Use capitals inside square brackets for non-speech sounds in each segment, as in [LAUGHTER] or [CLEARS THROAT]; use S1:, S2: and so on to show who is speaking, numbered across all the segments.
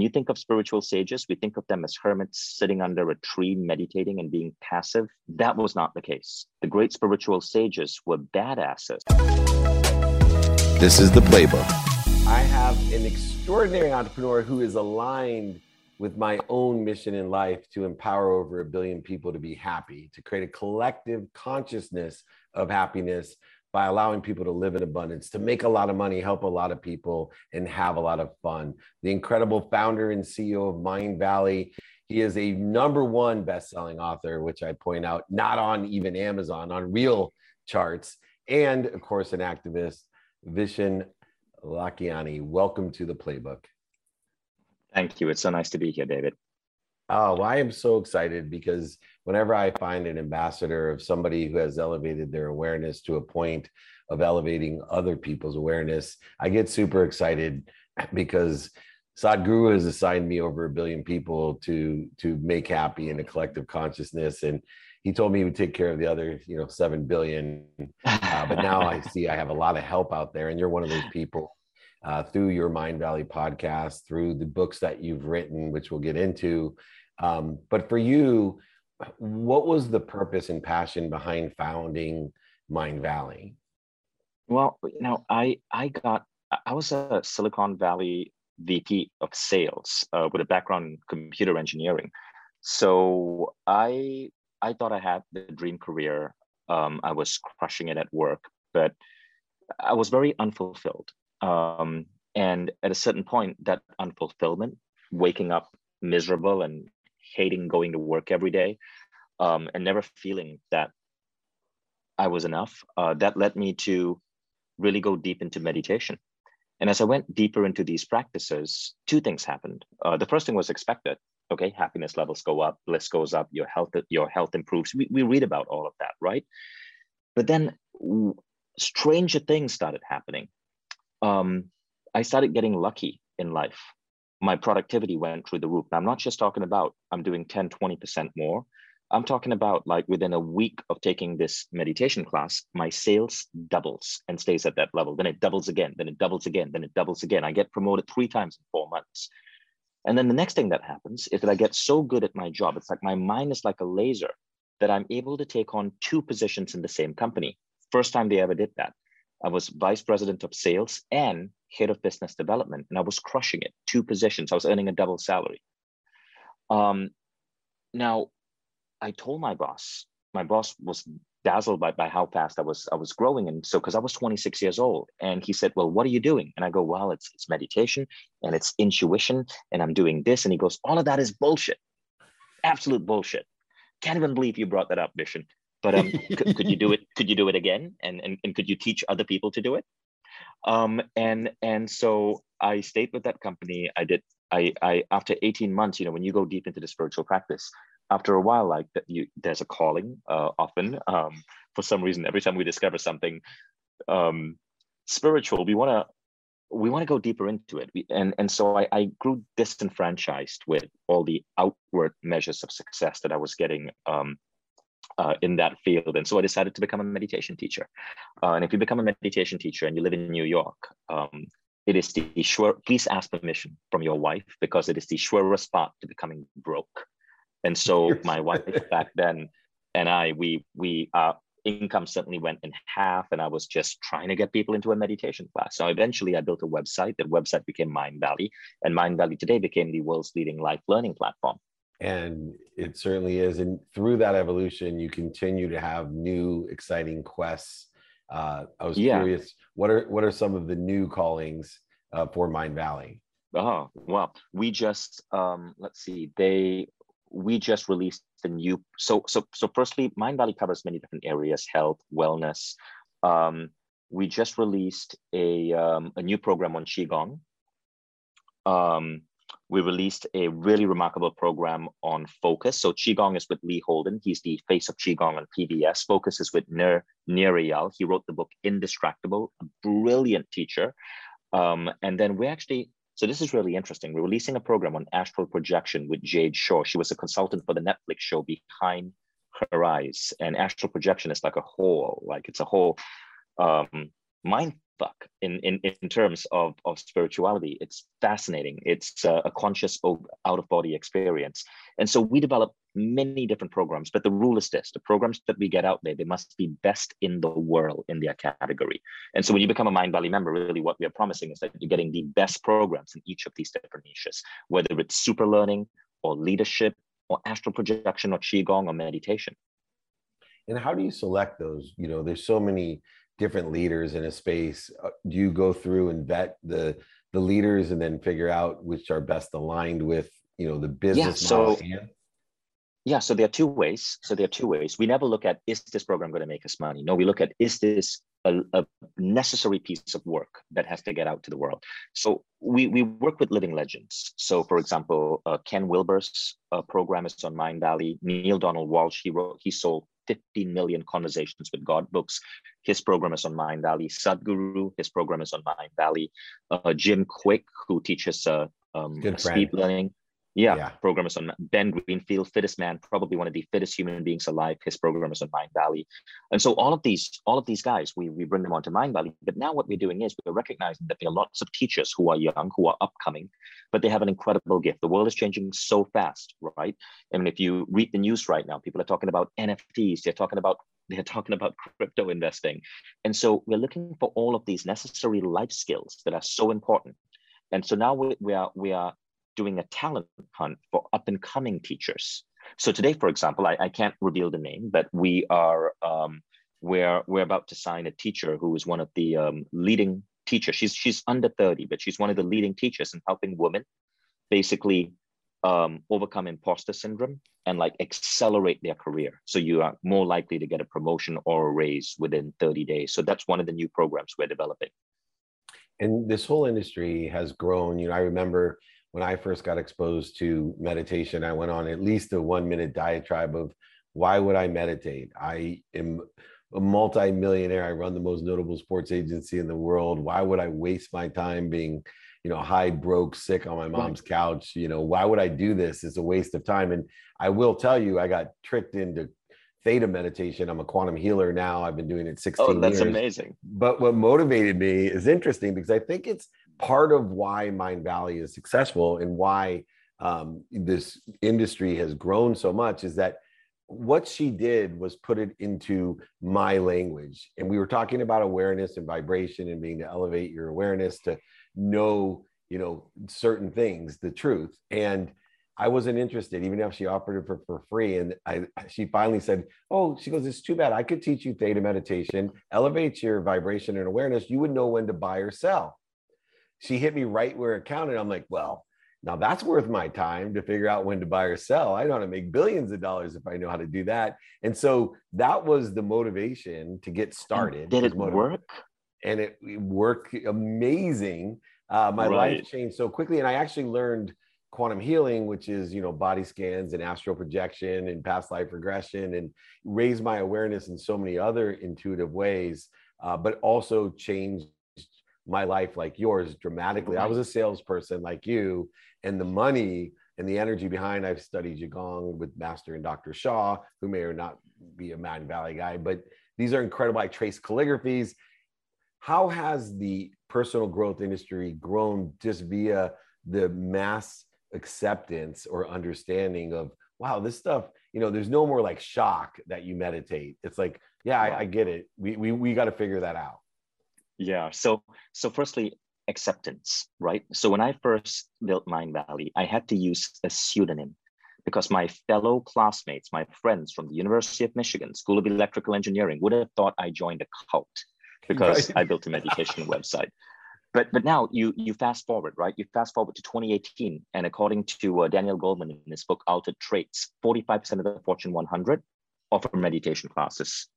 S1: when you think of spiritual sages, we think of them as hermits sitting under a tree, meditating and being passive. That was not the case. The great spiritual sages were badasses.
S2: This is the playbook.
S3: I have an extraordinary entrepreneur who is aligned with my own mission in life to empower over a billion people to be happy, to create a collective consciousness of happiness by allowing people to live in abundance, to make a lot of money, help a lot of people, and have a lot of fun. The incredible founder and CEO of Mindvalley. He is a number one best-selling author, which I point out, not on even Amazon, on real charts, and of course, an activist, Vishen Lakhiani. Welcome to the playbook.
S1: Thank you. It's so nice to be here, David.
S3: Oh, well, I am so excited because whenever I find an ambassador of somebody who has elevated their awareness to a point of elevating other people's awareness, I get super excited [CLEARS THROAT] because Sadhguru has assigned me over a billion people to to make happy in a collective consciousness, and he told me he would take care of the other, you know, seven billion. Uh, but now I [LAUGHS] see I have a lot of help out there, and you're one of those people uh, through your Mindvalley podcast, through the books that you've written, which we'll get into. Um, but for you, what was the purpose and passion behind founding Mindvalley?
S1: Well, you know, I I got I was a Silicon Valley VP of sales uh, with a background in computer engineering. So I I thought I had the dream career. Um, I was crushing it at work, but I was very unfulfilled. Um, and at a certain point, that unfulfillment, waking up miserable and hating going to work every day um, and never feeling that I was enough, uh, that led me to really go deep into meditation. And as I went deeper into these practices, two things happened. Uh, the first thing was expected. Okay, happiness levels go up, bliss goes up, your health your health improves. We, we read about all of that, right? But then stranger things started happening. Um, I started getting lucky in life my productivity went through the roof. I'm not just talking about I'm doing 10, 20% more. I'm talking about like within a week of taking this meditation class, my sales doubles and stays at that level. Then it doubles again, then it doubles again, then it doubles again. I get promoted three times in four months. And then the next thing that happens is that I get so good at my job. It's like my mind is like a laser that I'm able to take on two positions in the same company. First time they ever did that. I was vice president of sales and head of business development, and I was crushing it. Two positions. I was earning a double salary. Um, now, I told my boss. My boss was dazzled by, by how fast I was I was growing, and so because I was 26 years old, and he said, "Well, what are you doing?" And I go, "Well, it's it's meditation and it's intuition, and I'm doing this." And he goes, "All of that is bullshit, absolute bullshit." Can't even believe you brought that up, Vishen. But um, [LAUGHS] could, could you do it? Could you do it again? And, and and could you teach other people to do it? Um, and and so I stayed with that company. I did. I I after 18 months, you know, when you go deep into the spiritual practice, after a while, like that, you there's a calling. Uh, often, um, for some reason, every time we discover something um, spiritual, we want to we want to go deeper into it. We, and, and so I, I, grew disenfranchised with all the outward measures of success that I was getting um, uh, in that field. And so I decided to become a meditation teacher. Uh, and if you become a meditation teacher and you live in New York, um, it is the sure, please ask permission from your wife because it is the surest path to becoming broke. And so [LAUGHS] my [LAUGHS] wife back then and I, we, we, uh, income suddenly went in half and I was just trying to get people into a meditation class. So eventually I built a website. That website became Mindvalley and Mindvalley today became the world's leading life learning platform
S3: and it certainly is and through that evolution you continue to have new exciting quests. Uh, i was yeah. curious what are what are some of the new callings uh, for mindvalley
S1: oh well we just um, let's see they we just released the new so so so firstly mindvalley covers many different areas health wellness. Um, we just released a um, a new program on qigong. Um, we released a really remarkable program on focus. So Qigong is with Lee Holden. He's the face of Qigong on PBS. Focus is with Nir Nirial. He wrote the book Indistractable, a brilliant teacher. Um, and then we actually, so this is really interesting. We're releasing a program on astral projection with Jade Shaw. She was a consultant for the Netflix show Behind Her Eyes. And astral projection is like a whole, like it's a whole um, mind fuck in, in, in terms of, of spirituality. It's fascinating. It's a, a conscious out of body experience. And so we develop many different programs, but the rule is this the programs that we get out there, they must be best in the world in their category. And so when you become a Mindvalley member, really what we are promising is that you're getting the best programs in each of these different niches, whether it's super learning or leadership or astral projection or qigong or meditation
S3: and how do you select those you know there's so many different leaders in a space uh, do you go through and vet the the leaders and then figure out which are best aligned with you know the business
S1: yeah, so, yeah so there are two ways so there are two ways we never look at is this program going to make us money no we look at is this a, a, necessary piece of work that has to get out to the world. So we, we work with living legends. So for example, uh, Ken Wilber's uh, program is on Mind Valley. Neale Donald Walsch he wrote, he sold 15 million conversations with God books. His program is on Mindvalley. Sadhguru, his program is on Mindvalley. Uh, Jim Kwik, who teaches uh, um, speed learning. Yeah, yeah, program is on Ben Greenfield, fittest man, probably one of the fittest human beings alive. His program is on Mindvalley, and so all of these, all of these guys, we we bring them onto Mindvalley. But now what we're doing is we're recognizing that there are lots of teachers who are young, who are upcoming, but they have an incredible gift. The world is changing so fast, right? I mean, if you read the news right now, people are talking about NFTs. They're talking about they're talking about [LAUGHS] crypto investing, and so we're looking for all of these necessary life skills that are so important. And so now we, we are we are doing a talent hunt for up and coming teachers. So today, for example, I, I can't reveal the name, but we are um, we're we're about to sign a teacher who is one of the um, leading teachers. She's she's under 30, but she's one of the leading teachers in helping women basically um, overcome imposter syndrome and like accelerate their career. So you are more likely to get a promotion or a raise within 30 days. So that's one of the new programs we're developing.
S3: And this whole industry has grown. You know, I remember when I first got exposed to meditation, I went on at least a one minute diatribe of why would I meditate? I am a multi-millionaire. I run the most notable sports agency in the world. Why would I waste my time being, you know, high, broke, sick on my mom's couch? You know, why would I do this? It's a waste of time. And I will tell you, I got tricked into theta meditation. I'm a quantum healer now. I've been doing it 16 years.
S1: oh, that's
S3: years.
S1: amazing.
S3: But what motivated me is interesting because I think it's part of why Mindvalley is successful and why um, this industry has grown so much is that what she did was put it into my language. And we were talking about awareness and vibration and being to elevate your awareness to know, you know, certain things, the truth. And I wasn't interested, even if she offered it for, for free. And I, she finally said, Oh, she goes, It's too bad. I could teach you theta meditation, elevate your vibration and awareness. You would know when to buy or sell she hit me right where it counted. I'm like, well, now that's worth my time to figure out when to buy or sell. I know how to make billions of dollars if I know how to do that. And so that was the motivation to get started.
S1: And did it work?
S3: And it, it worked amazing. Uh, my right. life changed so quickly, and I actually learned quantum healing, which is you know body scans and astral projection and past life regression, and raised my awareness in so many other intuitive ways. Uh, but also changed my life like yours dramatically. I was a salesperson like you, and the money and the energy behind. I've studied Qigong with Master and Dr. Sha, who may or not be a Mindvalley guy, but these are incredible. I trace calligraphies. How has the personal growth industry grown just via the mass acceptance or understanding of, wow, this stuff, you know, there's no more like shock that you meditate. It's like, yeah, I, I get it. We, we, we got to figure that out.
S1: Yeah. So so firstly, acceptance, right? So when I first built Mindvalley, I had to use a pseudonym because my fellow classmates, my friends from the University of Michigan, School of Electrical Engineering, would have thought I joined a cult because right. I built a meditation website. But but now you you fast forward, right? You fast forward to 2018, and according to uh, Daniel Goleman in his book Altered Traits, 45% of the Fortune 100 offer meditation classes.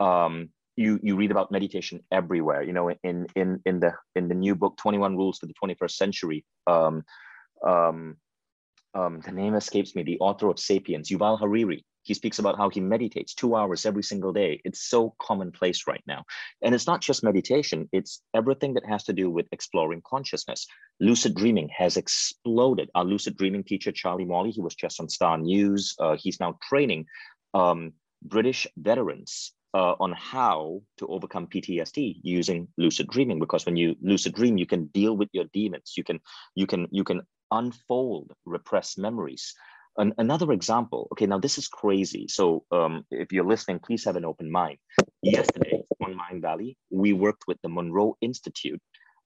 S1: Um, you you read about meditation everywhere you know in in in the in the new book 21 rules for the 21st century. Um, um, um, the name escapes me the author of sapiens Yuval Harari. He speaks about how he meditates two hours every single day. It's so commonplace right now. And it's not just meditation it's everything that has to do with exploring consciousness. Lucid dreaming has exploded. Our lucid dreaming teacher charlie morley he was just on star news. Uh, he's now training um, british veterans uh, on how to overcome PTSD using lucid dreaming. Because when you lucid dream, you can deal with your demons. You can you can you can unfold repressed memories. An, another example. Okay, now this is crazy. So um, if you're listening, please have an open mind. Yesterday on Mindvalley, we worked with the Monroe Institute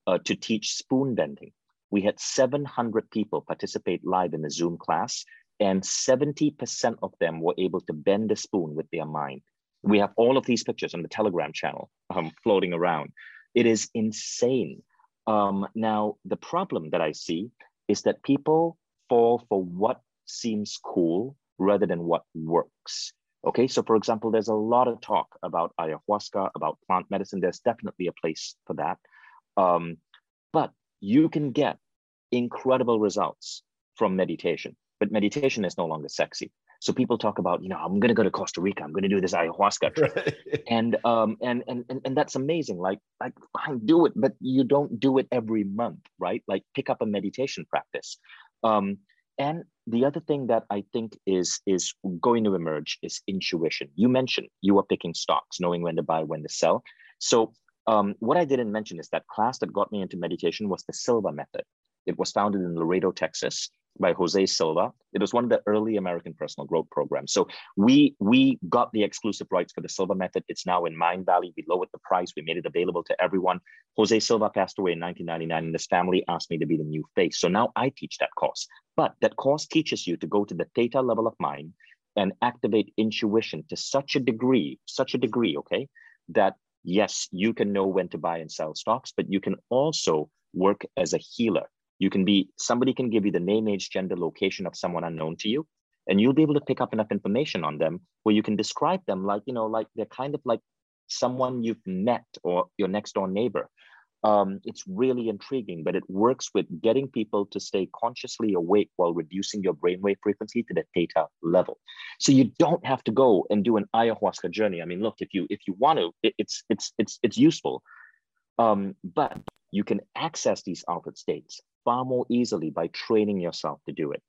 S1: uh, to teach spoon bending. We had 700 people participate live in the Zoom class, and 70% of them were able to bend a spoon with their mind. We have all of these pictures on the Telegram channel um, floating around. It is insane. Um, now, the problem that I see is that people fall for what seems cool rather than what works. Okay, so for example, there's a lot of talk about ayahuasca, about plant medicine. There's definitely a place for that. Um, but you can get incredible results from meditation, but meditation is no longer sexy. So people talk about, you know, I'm going to go to Costa Rica. I'm going to do this ayahuasca [LAUGHS] trip, and um, and and and and that's amazing. Like, like fine, do it, but you don't do it every month, right? Like, pick up a meditation practice. Um, and the other thing that I think is is going to emerge is intuition. You mentioned you are picking stocks, knowing when to buy, when to sell. So um, what I didn't mention is that class that got me into meditation was the Silva method. It was founded in Laredo, Texas by Jose Silva. It was one of the early American personal growth programs. So we we got the exclusive rights for the Silva method. It's now in Mindvalley. We lowered the price. We made it available to everyone. Jose Silva passed away in 1999 and his family asked me to be the new face. So now I teach that course. But that course teaches you to go to the theta level of mind and activate intuition to such a degree, such a degree, okay, that yes, you can know when to buy and sell stocks, but you can also work as a healer. You can be, somebody can give you the name, age, gender, location of someone unknown to you, and you'll be able to pick up enough information on them where you can describe them like, you know, like they're kind of like someone you've met or your next door neighbor um, it's really intriguing, but it works with getting people to stay consciously awake while reducing your brainwave frequency to the theta level. So you don't have to go and do an ayahuasca journey. I mean, look, if you if you want to, it, it's it's it's it's useful, um, but you can access these altered states far more easily by training yourself to do it.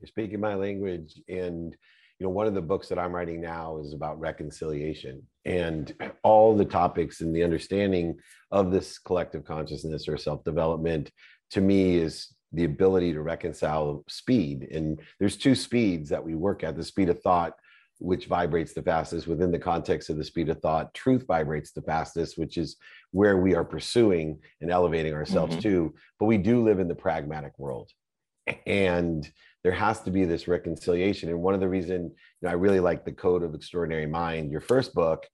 S3: You're speaking my language, and you know one of the books that i'm writing now is about reconciliation and all the topics and the understanding of this collective consciousness or self-development to me is the ability to reconcile speed and there's two speeds that we work at the speed of thought which vibrates the fastest within the context of the speed of thought truth vibrates the fastest which is where we are pursuing and elevating ourselves mm-hmm. to but we do live in the pragmatic world and there has to be this reconciliation. And one of the reason you know, I really like the Code of Extraordinary Mind, your first book,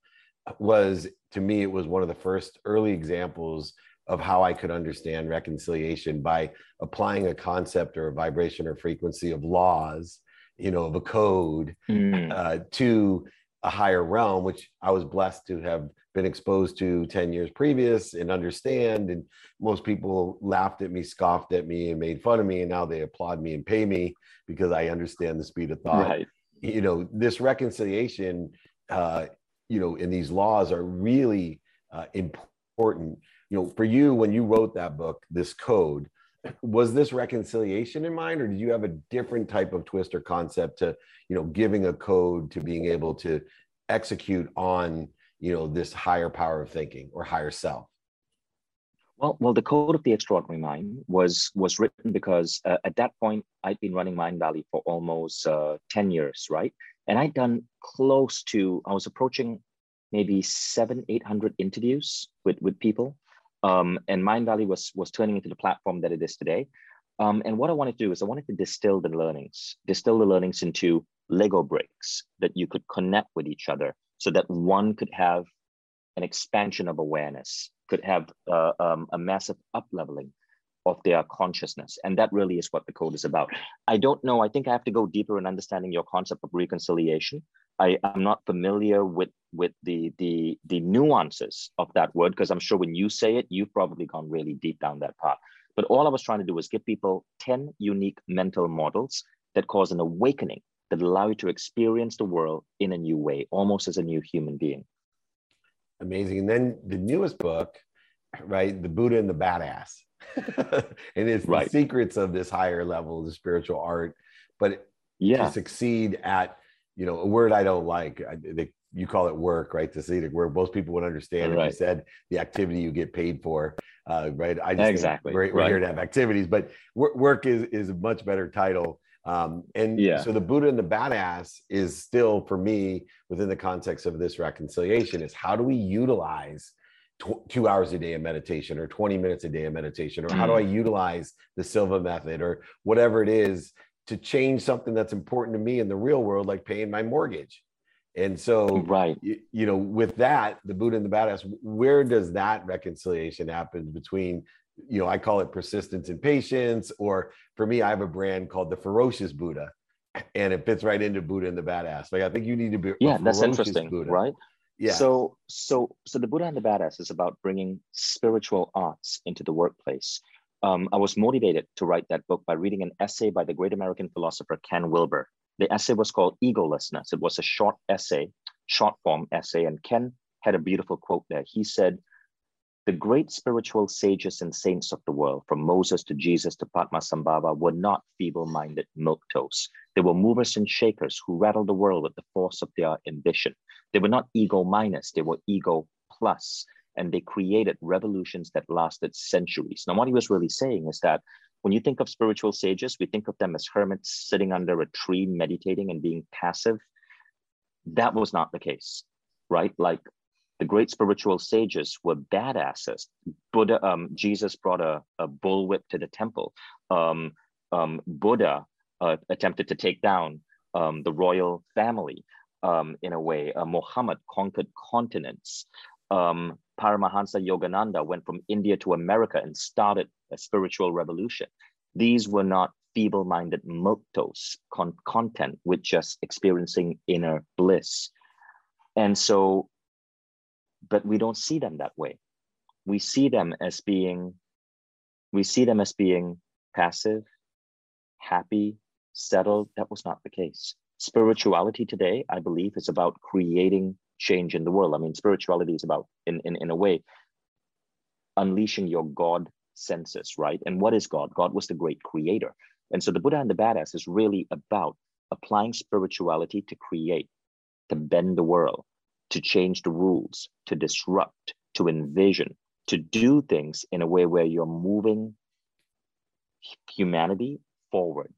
S3: was to me it was one of the first early examples of how I could understand reconciliation by applying a concept or a vibration or frequency of laws, you know, of a code mm. uh, to a higher realm, which I was blessed to have been exposed to 10 years previous and understand. And most people laughed at me, scoffed at me, and made fun of me. And now they applaud me and pay me because I understand the speed of thought. Right. You know, this reconciliation, uh, you know, in these laws are really uh, important. You know, for you, when you wrote that book, this code, was this reconciliation in mind or did you have a different type of twist or concept to you know giving a code to being able to execute on you know this higher power of thinking or higher self?
S1: Well well the code of the extraordinary mind was was written because uh, at that point i'd been running Mindvalley for almost uh, 10 years right? And i'd done close to i was approaching maybe seven eight hundred interviews with with people um, and Mindvalley was was turning into the platform that it is today. Um, and what I wanted to do is I wanted to distill the learnings, distill the learnings into Lego bricks that you could connect with each other, so that one could have an expansion of awareness, could have uh, um, a massive up leveling of their consciousness. And that really is what the code is about. I don't know. I think I have to go deeper in understanding your concept of reconciliation. I, am not familiar with with the the the nuances of that word because I'm sure when you say it, you've probably gone really deep down that path. But all I was trying to do was give people 10 unique mental models that cause an awakening that allow you to experience the world in a new way, almost as a new human being.
S3: Amazing. And then the newest book, right? The Buddha and the Badass. [LAUGHS] and it's right. the secrets of this higher level, the spiritual art. But yeah. to succeed at you know, a word I don't like. I, they you call it work, right? To see where most people would understand right. if you said the activity you get paid for, uh, right? I just
S1: exactly
S3: we're, we're
S1: right.
S3: here to have activities, but work is is a much better title. Um, and yeah. so the Buddha and the badass is still for me within the context of this reconciliation is how do we utilize tw- two hours a day of meditation or 20 minutes a day of meditation or how do I mm. utilize the Silva method or whatever it is to change something that's important to me in the real world, like paying my mortgage. And so,
S1: right,
S3: you, you, know, with that, the Buddha and the badass, where does that reconciliation happen between, you know, I call it persistence and patience, or for me, I have a brand called the Ferocious Buddha, and it fits right into Buddha and the badass. Like I think you need to be,
S1: yeah, that's interesting, Buddha. right?
S3: Yeah.
S1: So, so, so the Buddha and the badass is about bringing spiritual arts into the workplace um, I was motivated to write that book by reading an essay by the great American philosopher Ken Wilber. The essay was called Egolessness. It was a short essay, short form essay, and Ken had a beautiful quote there. He said, The great spiritual sages and saints of the world, from Moses to Jesus to Padmasambhava, were not feeble minded milquetoast. They were movers and shakers who rattled the world with the force of their ambition. They were not ego minus, they were ego plus and they created revolutions that lasted centuries. Now, what he was really saying is that when you think of spiritual sages, we think of them as hermits sitting under a tree, meditating and being passive. That was not the case, right? Like the great spiritual sages were badasses. Buddha, um, Jesus brought a, a bullwhip to the temple. Um, um, Buddha uh, attempted to take down um, the royal family um, in a way. Uh, Muhammad conquered continents. Um, Paramahansa Yogananda went from India to America and started a spiritual revolution. These were not feeble minded milquetoast con- content with just experiencing inner bliss. And so, but we don't see them that way. We see them as being, we see them as being passive, happy, settled. That was not the case. Spirituality today, I believe, is about creating change in the world. I mean, spirituality is about, in, in, in a way, unleashing your God senses, right? And what is God? God was the great creator. And so the Buddha and the Badass is really about applying spirituality to create, to bend the world, to change the rules, to disrupt, to envision, to do things in a way where you're moving humanity forward.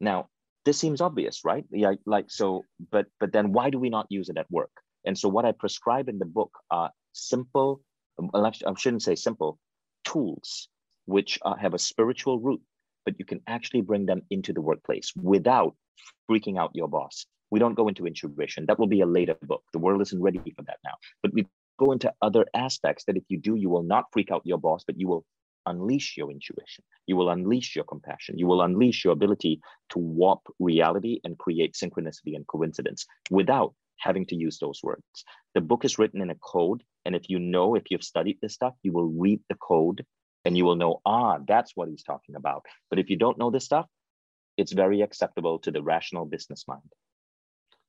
S1: Now, this seems obvious, right? Yeah, like so, but but then why do we not use it at work? And so what I prescribe in the book are simple, I shouldn't say simple, tools which uh, have a spiritual root, but you can actually bring them into the workplace without freaking out your boss. We don't go into intuition. That will be a later book. The world isn't ready for that now. But we go into other aspects that if you do, you will not freak out your boss, but you will unleash your intuition. You will unleash your compassion. You will unleash your ability to warp reality and create synchronicity and coincidence without having to use those words. The book is written in a code. And if you know, if you've studied this stuff, you will read the code and you will know, ah, that's what he's talking about. But if you don't know this stuff, it's very acceptable to the rational business mind.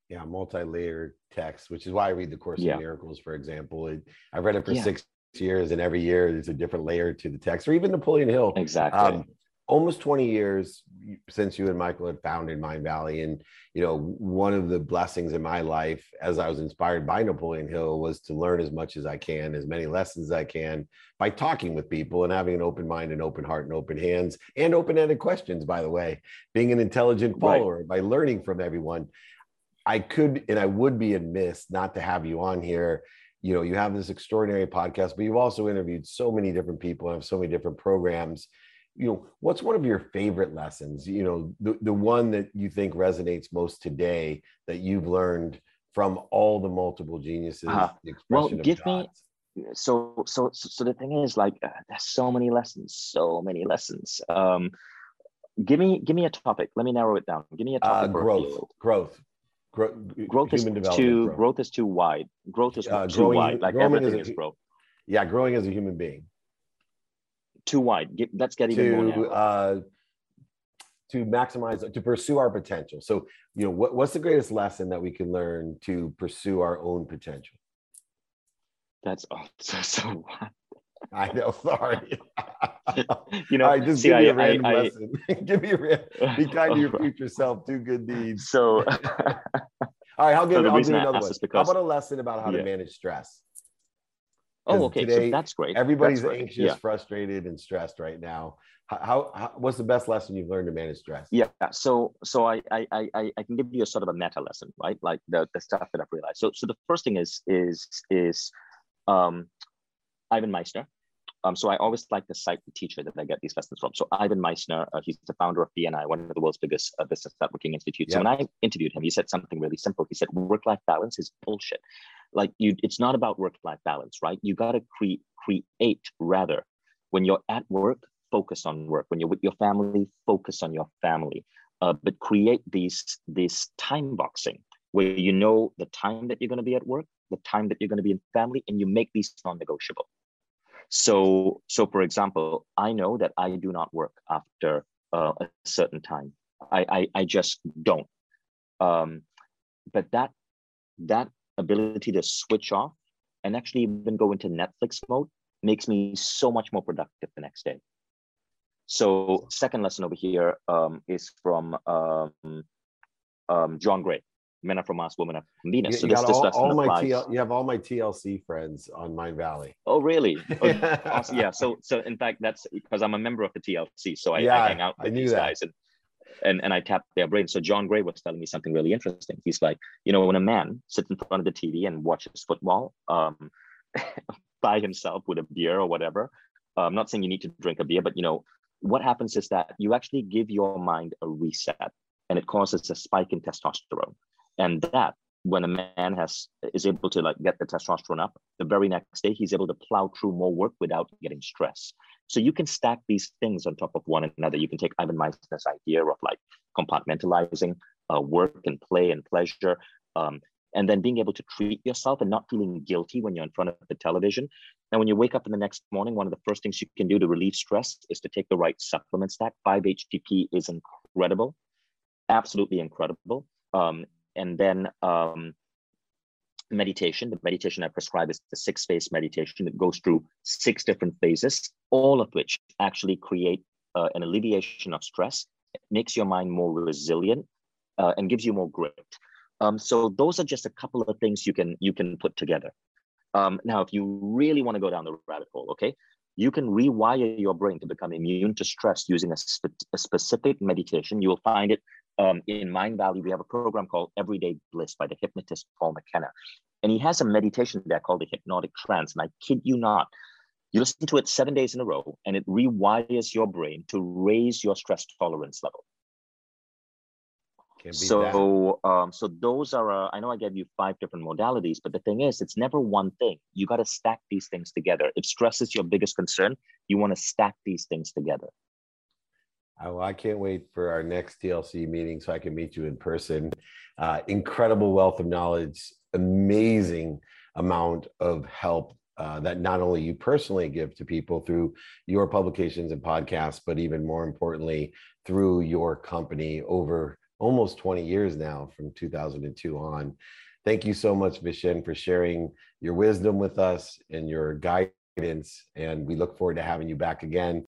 S3: Yeah, multi-layered text, which is why I read the Course yeah. in Miracles, for example. I've read it for yeah. six years, and every year there's a different layer to the text, or even Napoleon Hill.
S1: Exactly. Um,
S3: almost 20 years since you and Michael had founded Mindvalley. And, you know, one of the blessings in my life as I was inspired by Napoleon Hill was to learn as much as I can, as many lessons as I can by talking with people and having an open mind and open heart and open hands and open ended questions, by the way, being an intelligent follower right. by learning from everyone. I could and I would be amiss not to have you on here you know you have this extraordinary podcast but you've also interviewed so many different people and have so many different programs. You know what's one of your favorite lessons you know the, the one that you think resonates most today that you've learned from all the multiple geniuses uh,
S1: well give me so so so the thing is like uh, there's so many lessons so many lessons. Um give me give me a topic. Let me narrow it down. Give me a topic
S3: uh, growth growth
S1: Gro- growth is too growth. growth. is too wide. Growth is uh, too growing, wide. Like everything is, a, is, growth.
S3: Yeah, growing as a human being.
S1: Too wide. Get, let's get even to, more uh,
S3: to maximize to pursue our potential. So, you know, what, what's the greatest lesson that we can learn to pursue our own potential?
S1: That's oh, [LAUGHS] so so.
S3: I know. Sorry. [LAUGHS]
S1: you know,
S3: right, just see, give me a random I, lesson. [LAUGHS] give me a be kind to [LAUGHS] your future self. Do good deeds.
S1: So,
S3: all All right, I'll give,
S1: So
S3: I'll give you another one.
S1: because-
S3: How about a lesson about how to manage stress?
S1: Oh, okay.
S3: today,
S1: so that's great.
S3: Everybody's
S1: That's
S3: anxious,
S1: Yeah.
S3: frustrated, and stressed right now. How, how, what's the best lesson you've learned to manage stress?
S1: Yeah. So so I I I I- I can give you a sort of a meta lesson, right? Like the the stuff that I've realized. So so the first thing is is is um Ivan Misner. Um, so I always like to cite the teacher that I get these lessons from. So Ivan Misner, uh, he's the founder of BNI, one of the world's biggest uh, business networking institutes. So when I interviewed him, he said something really simple. He said, "Work-life balance is bullshit. Like you, it's not about work-life balance, right? You got to create create rather. When you're at work, focus on work. When you're with your family, focus on your family. Uh, but create these this time boxing where you know the time that you're going to be at work, the time that you're going to be in family, and you make these non-negotiable. So, so for example, I know that I do not work after uh, a certain time. I, I, I just don't. Um, but that that ability to switch off and actually even go into Netflix mode makes me so much more productive the next day. So, second lesson over here um, is from um, um, John Gray. Men are from Mars, women are from Venus.
S3: You,
S1: so
S3: you
S1: this, this
S3: all, all my. TL, you have all my TLC friends on Mindvalley.
S1: Oh, really? [LAUGHS] Oh, awesome. Yeah. So, so in fact, that's because I'm a member of the TLC, so I,
S3: Yeah,
S1: I hang out with these
S3: that.
S1: guys and and and I tap their brain. So John Gray was telling me something really interesting. He's like, you know, when a man sits in front of the TV and watches football um, [LAUGHS] by himself with a beer or whatever, uh, I'm not saying you need to drink a beer, but you know, what happens is that you actually give your mind a reset, and it causes a spike in testosterone, and that when a man has is able to like get the testosterone up the very next day he's able to plow through more work without getting stressed so you can stack these things on top of one another. You can take Ivan Misner's idea of like compartmentalizing uh, work and play and pleasure um, and then being able to treat yourself and not feeling guilty when you're in front of the television. And when you wake up in the next morning one of the first things you can do to relieve stress is to take the right supplement stack. 5-htp is incredible. Absolutely incredible. Um, and then um, meditation. The meditation I prescribe is the six phase meditation that goes through six different phases, all of which actually create uh, an alleviation of stress, makes your mind more resilient, uh, and gives you more grit. Um, so those are just a couple of things you can you can put together. Um, now, if you really want to go down the rabbit hole, okay, you can rewire your brain to become immune to stress using a, spe- a specific meditation. You will find it um, in Mindvalley. We have a program called Everyday Bliss by the hypnotist Paul McKenna. And he has a meditation there called the hypnotic trance. And I kid you not, you listen to it seven days in a row and it rewires your brain to raise your stress tolerance level.
S3: Can't beat that.
S1: So, um, so those are. Uh, I know I gave you five different modalities, but the thing is, it's never one thing. You got to stack these things together. If stress is your biggest concern, you want to stack these things together.
S3: Oh, I can't wait for our next TLC meeting so I can meet you in person. Uh, incredible wealth of knowledge, amazing amount of help uh, that not only you personally give to people through your publications and podcasts, but even more importantly, through your company over almost 20 years now from 2002 on. Thank you so much, Vishen, for sharing your wisdom with us and your guidance. And we look forward to having you back again